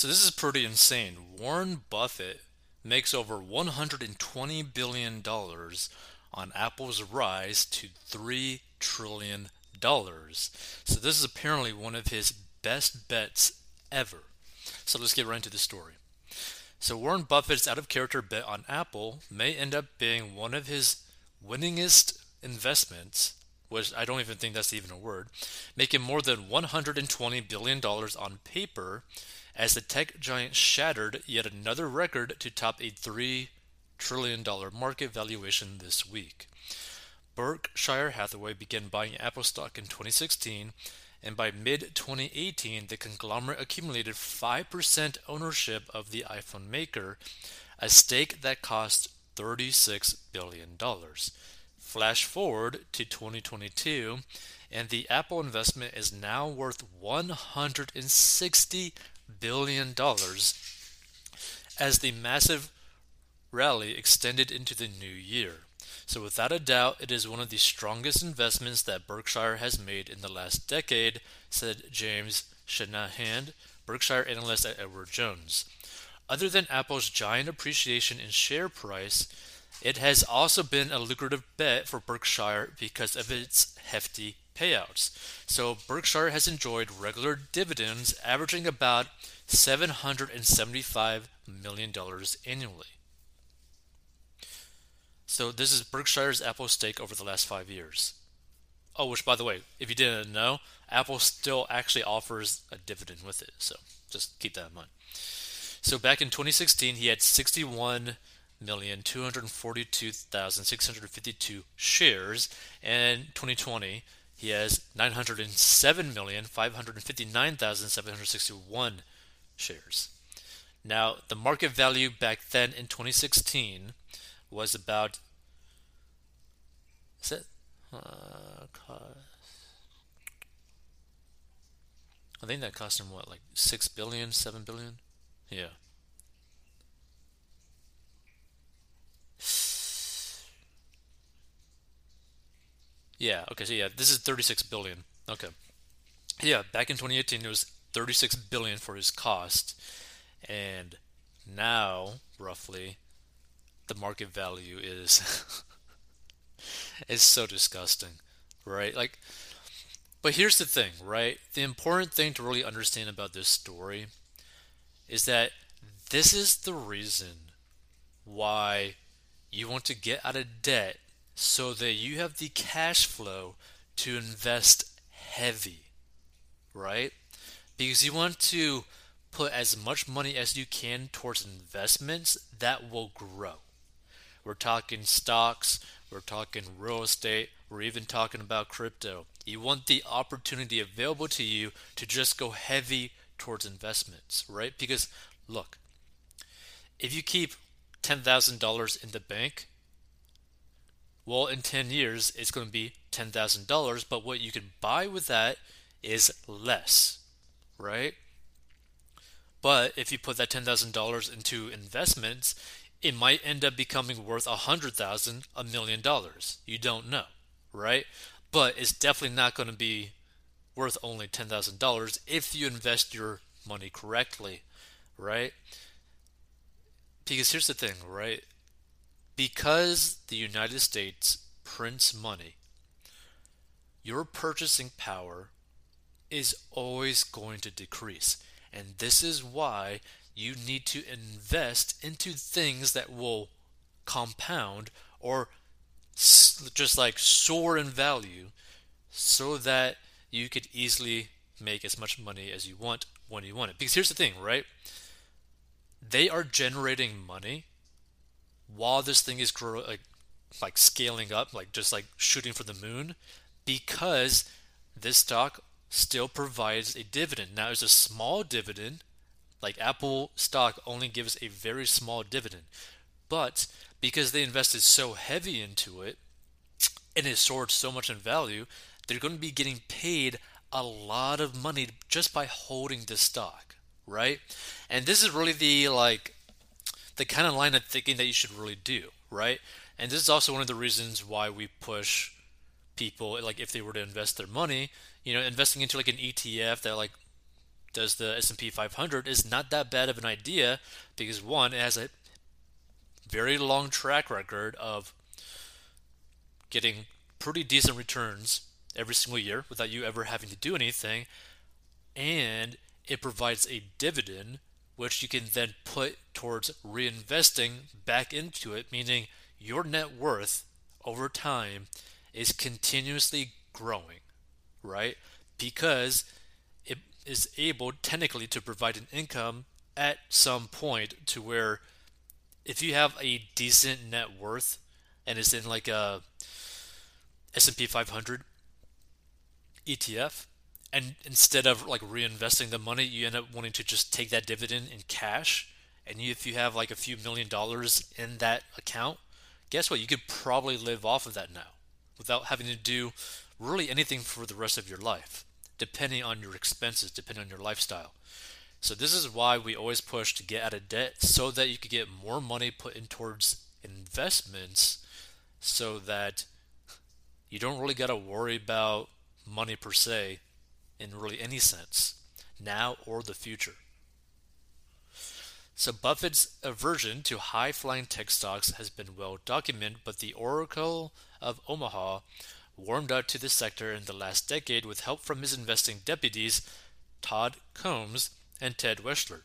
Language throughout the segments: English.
So this is pretty insane. Warren Buffett makes over 120 billion dollars on Apple's rise to 3 trillion dollars. So this is apparently one of his best bets ever. So let's get right into the story. So Warren Buffett's out of character bet on Apple may end up being one of his winningest investments, which I don't even think that's even a word, making more than $120 billion on paper as the tech giant shattered yet another record to top a $3 trillion market valuation this week. Berkshire Hathaway began buying Apple stock in 2016, and by mid 2018, the conglomerate accumulated 5% ownership of the iPhone maker, a stake that cost $36 billion. Flash forward to 2022, and the Apple investment is now worth $160 billion dollars, as the massive rally extended into the new year. So, without a doubt, it is one of the strongest investments that Berkshire has made in the last decade, said James Shanahan, Berkshire analyst at Edward Jones. Other than Apple's giant appreciation in share price, it has also been a lucrative bet for Berkshire because of its hefty payouts. So, Berkshire has enjoyed regular dividends averaging about $775 million annually. So this is Berkshire's Apple stake over the last five years. Oh, which by the way, if you didn't know, Apple still actually offers a dividend with it. So just keep that in mind. So back in 2016, he had 61 million two hundred forty-two thousand six hundred fifty-two shares, and 2020 he has nine hundred seven million five hundred fifty-nine thousand seven hundred sixty-one shares. Now, the market value back then in 2016 was about is it uh, cost I think that cost him what like six billion, seven billion? Yeah. Yeah, okay, so yeah, this is 36 billion. Okay. Yeah, back in 2018 it was 36 billion for his cost and now roughly the market value is it's so disgusting, right? Like but here's the thing, right? The important thing to really understand about this story is that this is the reason why you want to get out of debt so that you have the cash flow to invest heavy, right? Because you want to put as much money as you can towards investments that will grow. We're talking stocks, we're talking real estate, we're even talking about crypto. You want the opportunity available to you to just go heavy towards investments, right? Because look, if you keep $10,000 in the bank, well, in 10 years, it's going to be $10,000, but what you can buy with that is less, right? But if you put that $10,000 into investments, it might end up becoming worth a hundred thousand, a million dollars. You don't know, right? But it's definitely not going to be worth only ten thousand dollars if you invest your money correctly, right? Because here's the thing, right? Because the United States prints money, your purchasing power is always going to decrease. And this is why you need to invest into things that will compound or just like soar in value so that you could easily make as much money as you want when you want it. Because here's the thing, right? They are generating money while this thing is grow like like scaling up, like just like shooting for the moon, because this stock still provides a dividend. Now, it's a small dividend like Apple stock only gives a very small dividend. But because they invested so heavy into it and it soared so much in value, they're going to be getting paid a lot of money just by holding this stock, right? And this is really the like the kind of line of thinking that you should really do, right? And this is also one of the reasons why we push people like if they were to invest their money, you know, investing into like an ETF that like does the S&P 500 is not that bad of an idea because one, it has a very long track record of getting pretty decent returns every single year without you ever having to do anything and it provides a dividend which you can then put towards reinvesting back into it meaning your net worth over time is continuously growing right? Because it is able technically to provide an income at some point to where if you have a decent net worth and it's in like a S&P 500 ETF and instead of like reinvesting the money you end up wanting to just take that dividend in cash. And if you have like a few million dollars in that account guess what? You could probably live off of that now without having to do really anything for the rest of your life depending on your expenses, depending on your lifestyle. So this is why we always push to get out of debt so that you could get more money put in towards investments so that you don't really got to worry about money per se in really any sense, now or the future. So Buffett's aversion to high flying tech stocks has been well documented, but the Oracle of Omaha warmed up to the sector in the last decade with help from his investing deputies, Todd Combs and Ted Weschler.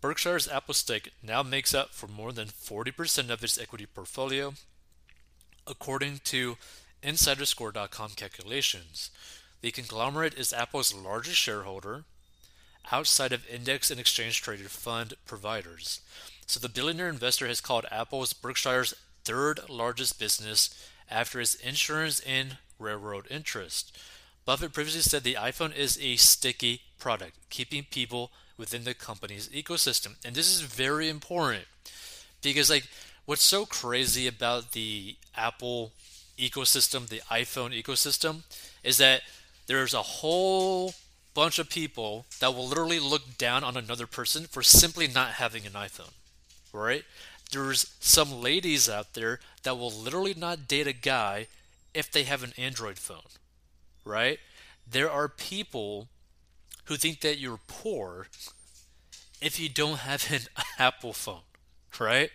Berkshire's Apple stake now makes up for more than 40% of its equity portfolio, according to InsiderScore.com calculations. The conglomerate is Apple's largest shareholder outside of index and exchange traded fund providers. So the billionaire investor has called Apple's Berkshire's third largest business after its insurance and railroad interest. Buffett previously said the iPhone is a sticky product, keeping people within the company's ecosystem. And this is very important because, like, what's so crazy about the Apple ecosystem, the iPhone ecosystem, is that there's a whole bunch of people that will literally look down on another person for simply not having an iPhone, right? There's some ladies out there that will literally not date a guy if they have an Android phone, right? There are people who think that you're poor if you don't have an Apple phone, right?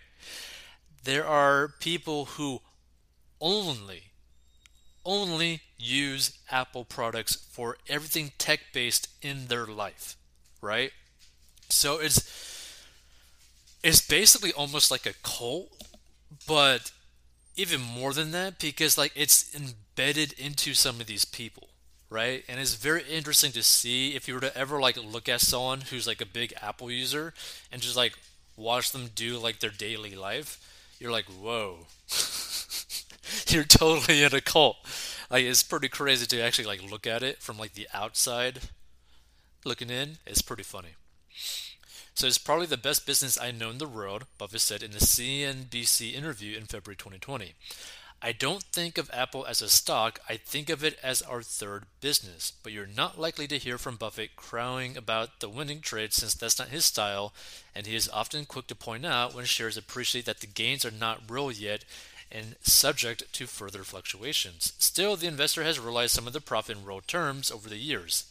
There are people who only only use Apple products for everything tech based in their life, right? So it's it's basically almost like a cult, but even more than that because like it's embedded into some of these people right and it's very interesting to see if you were to ever like look at someone who's like a big apple user and just like watch them do like their daily life you're like whoa you're totally in a cult. Like it's pretty crazy to actually like look at it from like the outside looking in. It's pretty funny. So it's probably the best business I know in the world, Buffett said in a CNBC interview in February 2020. I don't think of Apple as a stock, I think of it as our third business. But you're not likely to hear from Buffett crowing about the winning trade since that's not his style, and he is often quick to point out when shares appreciate that the gains are not real yet and subject to further fluctuations. Still, the investor has realized some of the profit in real terms over the years.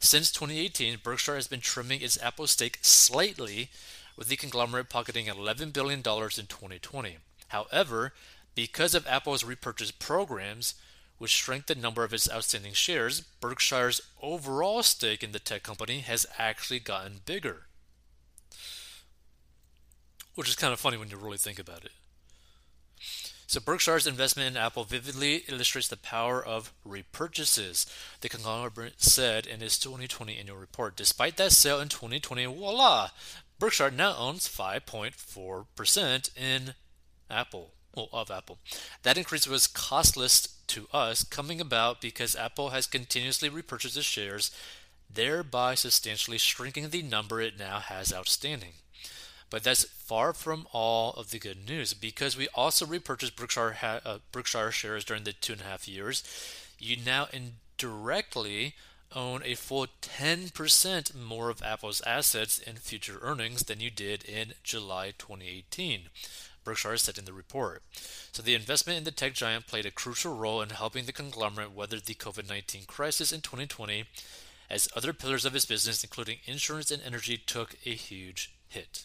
Since 2018, Berkshire has been trimming its Apple stake slightly, with the conglomerate pocketing $11 billion in 2020. However, because of Apple's repurchase programs, which shrank the number of its outstanding shares, Berkshire's overall stake in the tech company has actually gotten bigger. Which is kind of funny when you really think about it. So Berkshire's investment in Apple vividly illustrates the power of repurchases, the conglomerate said in its 2020 annual report. Despite that sale in 2020, voila, Berkshire now owns 5.4% in Apple, well, of Apple. That increase was costless to us, coming about because Apple has continuously repurchased its shares, thereby substantially shrinking the number it now has outstanding. But that's far from all of the good news because we also repurchased Berkshire, uh, shares during the two and a half years. You now indirectly own a full 10% more of Apple's assets and future earnings than you did in July 2018. Berkshire said in the report. So, the investment in the tech giant played a crucial role in helping the conglomerate weather the COVID 19 crisis in 2020 as other pillars of his business, including insurance and energy, took a huge hit.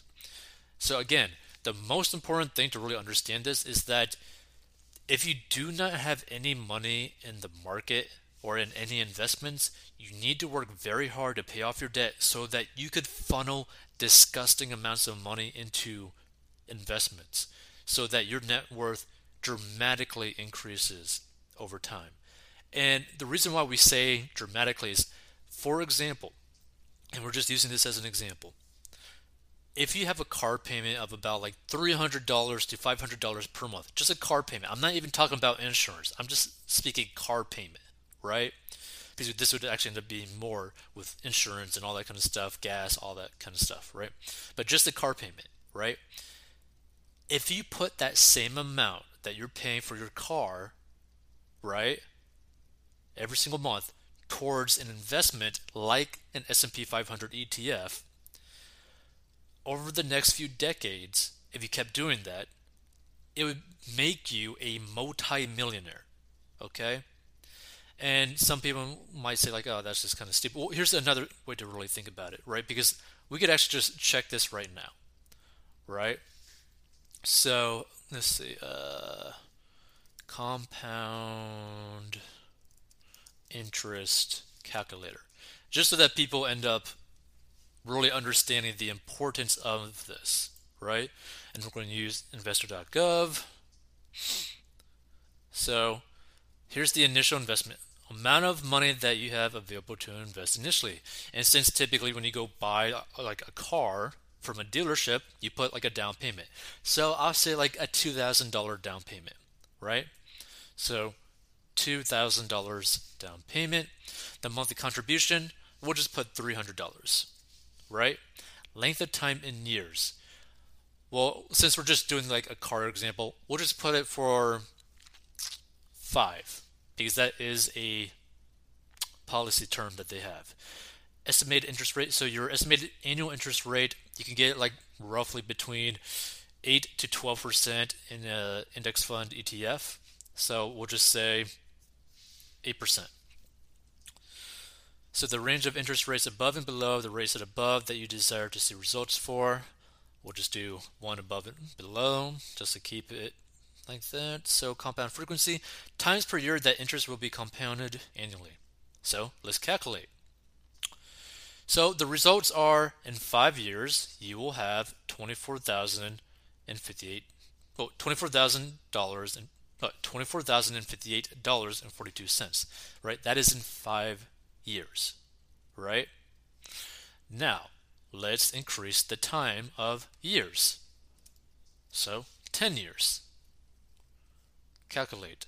So, again, the most important thing to really understand this is that if you do not have any money in the market or in any investments, you need to work very hard to pay off your debt so that you could funnel disgusting amounts of money into investments so that your net worth dramatically increases over time. And the reason why we say dramatically is, for example, and we're just using this as an example, if you have a car payment of about like $300 to $500 per month, just a car payment, I'm not even talking about insurance, I'm just speaking car payment, right? Because this would actually end up being more with insurance and all that kind of stuff, gas, all that kind of stuff, right? But just a car payment, right? If you put that same amount that you're paying for your car, right, every single month towards an investment like an S&P 500 ETF, over the next few decades, if you kept doing that, it would make you a multi-millionaire. Okay? And some people might say, like, oh, that's just kind of stupid. Well, here's another way to really think about it, right? Because we could actually just check this right now, right? So let's see, uh, compound interest calculator, just so that people end up really understanding the importance of this, right? And we're going to use investor.gov. So here's the initial investment amount of money that you have available to invest initially. And since typically when you go buy like a car from a dealership, you put like a down payment. So I'll say like a $2,000 down payment, right? So $2,000 down payment. The monthly contribution, we'll just put $300 right? Length of time in years. Well, since we're just doing like a car example, we'll just put it for five because that is a policy term that they have. Estimated interest rate. So your estimated annual interest rate, you can get like roughly between eight to twelve percent in a index fund ETF. So we'll just say eight percent. So the range of interest rates above and below the rates that above that you desire to see results for. We'll just do one above and below just to keep it like that. So compound frequency times per year that interest will be compounded annually. So let's calculate. So the results are in five years you will have twenty-four thousand and fifty-eight, well, twenty-four thousand dollars and uh, twenty-four thousand and fifty-eight dollars and forty-two cents. Right, that is in five years, right? Now, let's increase the time of years. So, 10 years. Calculate.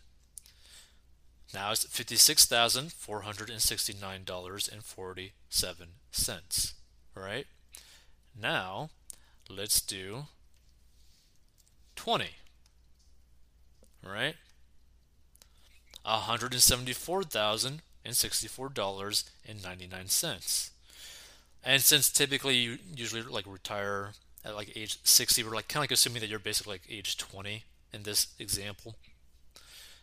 Now it's $56,469.47, right? Now, let's do 20, right? 174,000 and $64.99. And since typically you usually like retire at like age 60, we're like kind of like assuming that you're basically like age 20 in this example.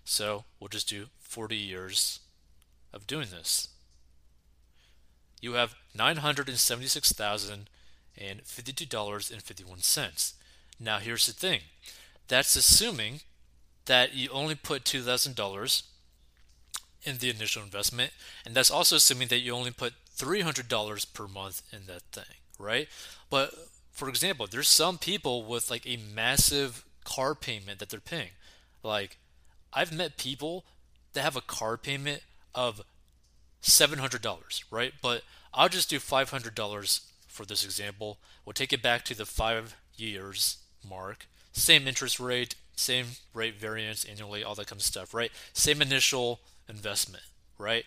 So we'll just do 40 years of doing this. You have $976,052.51. Now here's the thing. That's assuming that you only put $2,000 in the initial investment. And that's also assuming that you only put $300 per month in that thing, right? But for example, there's some people with like a massive car payment that they're paying. Like, I've met people that have a car payment of $700, right? But I'll just do $500 for this example. We'll take it back to the five years mark. Same interest rate, same rate variance annually, all that kind of stuff, right? Same initial investment, right?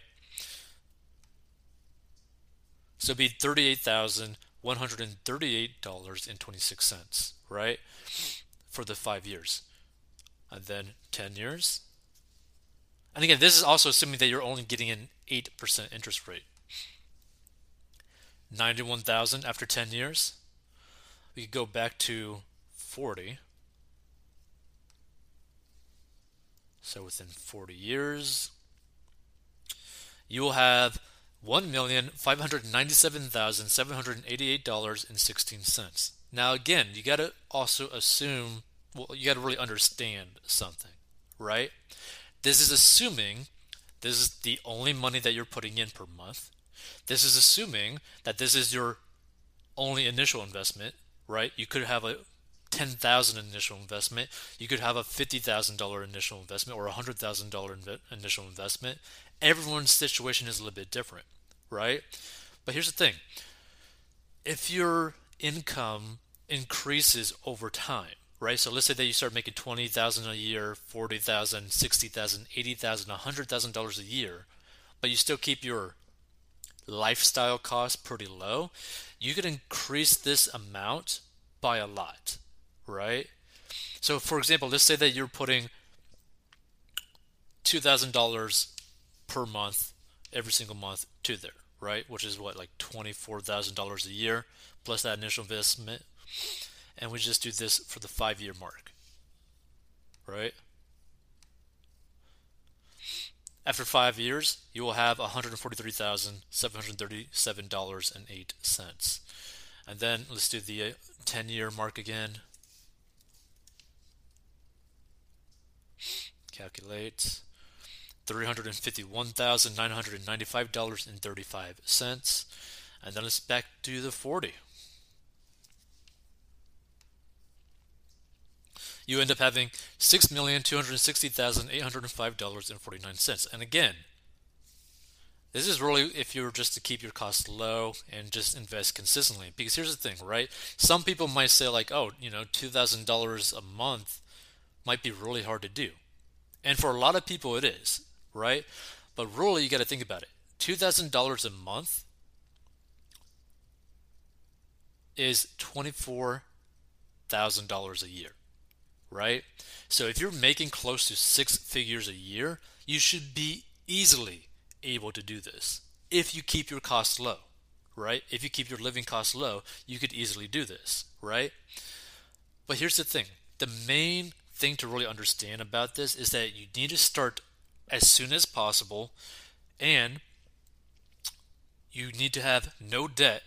So it'd be $38,138.26, right? For the five years. And then 10 years. And again, this is also assuming that you're only getting an 8% interest rate. 91,000 after 10 years. We could go back to 40. So within 40 years, you will have $1,597,788.16. Now, again, you got to also assume, well, you got to really understand something, right? This is assuming this is the only money that you're putting in per month. This is assuming that this is your only initial investment, right? You could have a 10,000 initial investment. You could have a $50,000 initial investment or a $100,000 initial investment. Everyone's situation is a little bit different, right? But here's the thing. If your income increases over time, right? So let's say that you start making 20,000 a year, 40,000, 60,000, 80,000, 100,000 dollars a year, but you still keep your lifestyle costs pretty low, you could increase this amount by a lot right? So, for example, let's say that you're putting $2,000 per month every single month to there, right? Which is what, like $24,000 a year plus that initial investment. And we just do this for the five year mark, right? After five years, you will have $143,737.08. And then let's do the uh, 10 year mark again. Calculate $351,995.35. And then let's back to the 40. You end up having $6,260,805.49. And again, this is really if you were just to keep your costs low and just invest consistently. Because here's the thing, right? Some people might say, like, oh, you know, $2,000 a month might be really hard to do. And for a lot of people, it is, right? But really, you got to think about it $2,000 a month is $24,000 a year, right? So if you're making close to six figures a year, you should be easily able to do this if you keep your costs low, right? If you keep your living costs low, you could easily do this, right? But here's the thing the main thing to really understand about this is that you need to start as soon as possible and you need to have no debt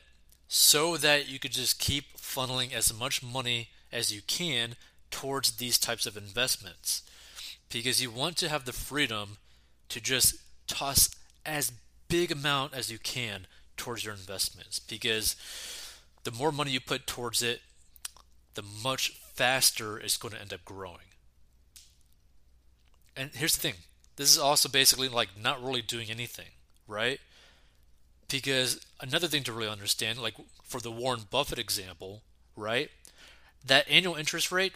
so that you could just keep funneling as much money as you can towards these types of investments. Because you want to have the freedom to just toss as big amount as you can towards your investments. Because the more money you put towards it the much faster it's going to end up growing. And here's the thing this is also basically like not really doing anything, right? Because another thing to really understand, like for the Warren Buffett example, right? That annual interest rate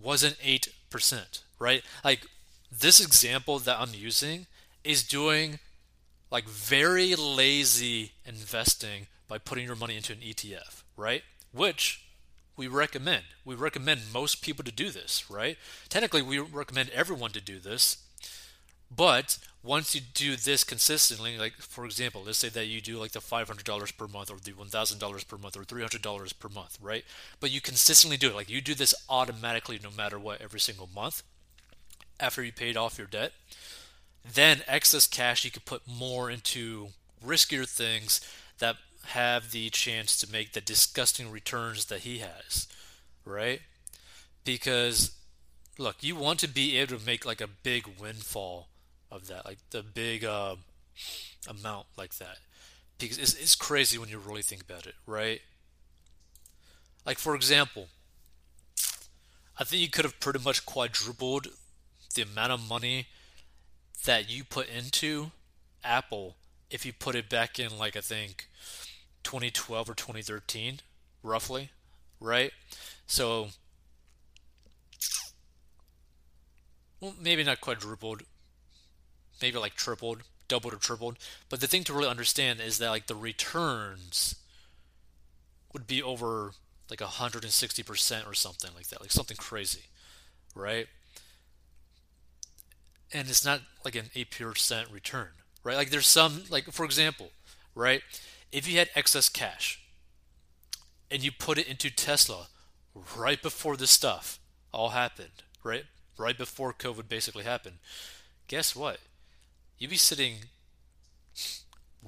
wasn't 8%, right? Like this example that I'm using is doing like very lazy investing by putting your money into an ETF, right? Which we recommend. We recommend most people to do this, right? Technically, we recommend everyone to do this. But once you do this consistently, like for example, let's say that you do like the $500 per month or the $1,000 per month or $300 per month, right? But you consistently do it. Like you do this automatically no matter what every single month after you paid off your debt. Then excess cash you could put more into riskier things that have the chance to make the disgusting returns that he has, right? Because look, you want to be able to make like a big windfall of that, like the big uh, amount like that, because it's, it's crazy when you really think about it, right? Like for example, I think you could have pretty much quadrupled the amount of money that you put into Apple if you put it back in like I think 2012 or 2013, roughly, right? So, well, maybe not quadrupled, maybe like tripled, doubled or tripled. But the thing to really understand is that like the returns would be over like 160% or something like that, like something crazy, right? And it's not like an 8% return, right? Like there's some, like for example, right? if you had excess cash and you put it into Tesla right before this stuff all happened, right? Right before COVID basically happened, guess what? You'd be sitting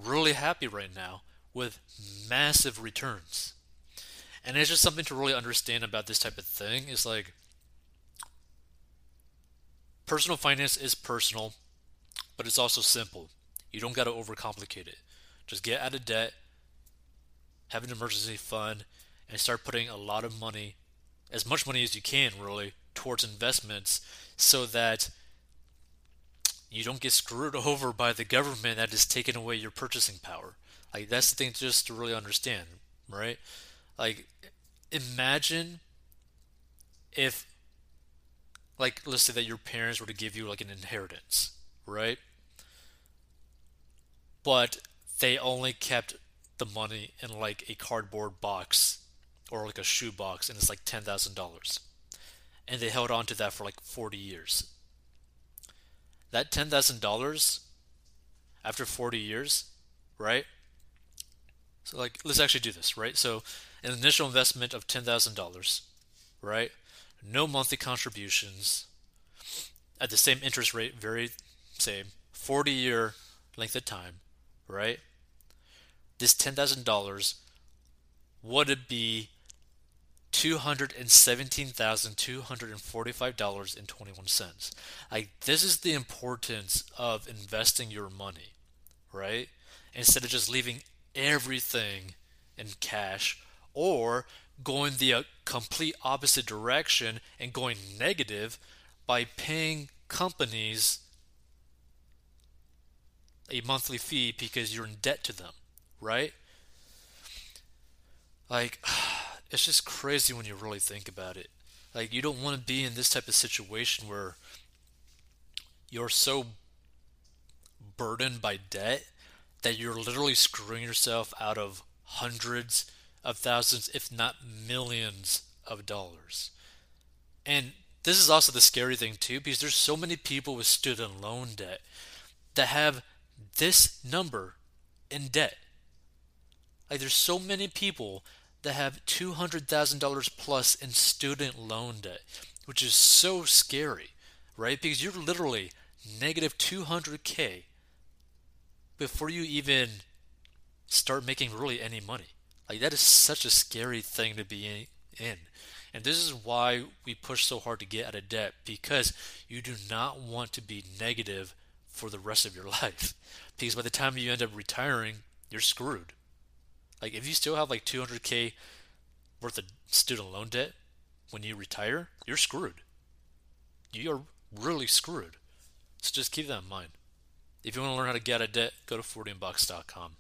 really happy right now with massive returns. And it's just something to really understand about this type of thing is like personal finance is personal, but it's also simple. You don't got to overcomplicate it. Just get out of debt, have an emergency fund, and start putting a lot of money, as much money as you can, really, towards investments so that you don't get screwed over by the government that is taking away your purchasing power. Like, that's the thing just to really understand, right? Like, imagine if, like, let's say that your parents were to give you, like, an inheritance, right? But they only kept the money in, like, a cardboard box or like a shoe box and it's like $10,000. And they held on to that for like 40 years. That $10,000 after 40 years, right? So like let's actually do this, right? So an initial investment of $10,000, right? No monthly contributions at the same interest rate, very same, 40 year length of time, right? This $10,000 would it be $217,245.21. Like this is the importance of investing your money, right? Instead of just leaving everything in cash or going the uh, complete opposite direction and going negative by paying companies a monthly fee because you're in debt to them, right? Like it's just crazy when you really think about it. Like you don't want to be in this type of situation where you're so burdened by debt that you're literally screwing yourself out of hundreds of thousands, if not millions of dollars. And this is also the scary thing too, because there's so many people with student loan debt that have this number in debt. Like there's so many people that have $200,000 plus in student loan debt, which is so scary, right? Because you're literally negative 200K before you even start making really any money. Like, that is such a scary thing to be in. And this is why we push so hard to get out of debt because you do not want to be negative for the rest of your life. Because by the time you end up retiring, you're screwed. Like if you still have like 200k worth of student loan debt when you retire, you're screwed. You're really screwed. So just keep that in mind. If you want to learn how to get out of debt, go to 40inbox.com.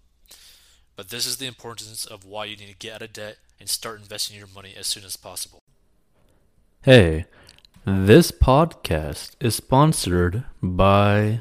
But this is the importance of why you need to get out of debt and start investing your money as soon as possible. Hey, this podcast is sponsored by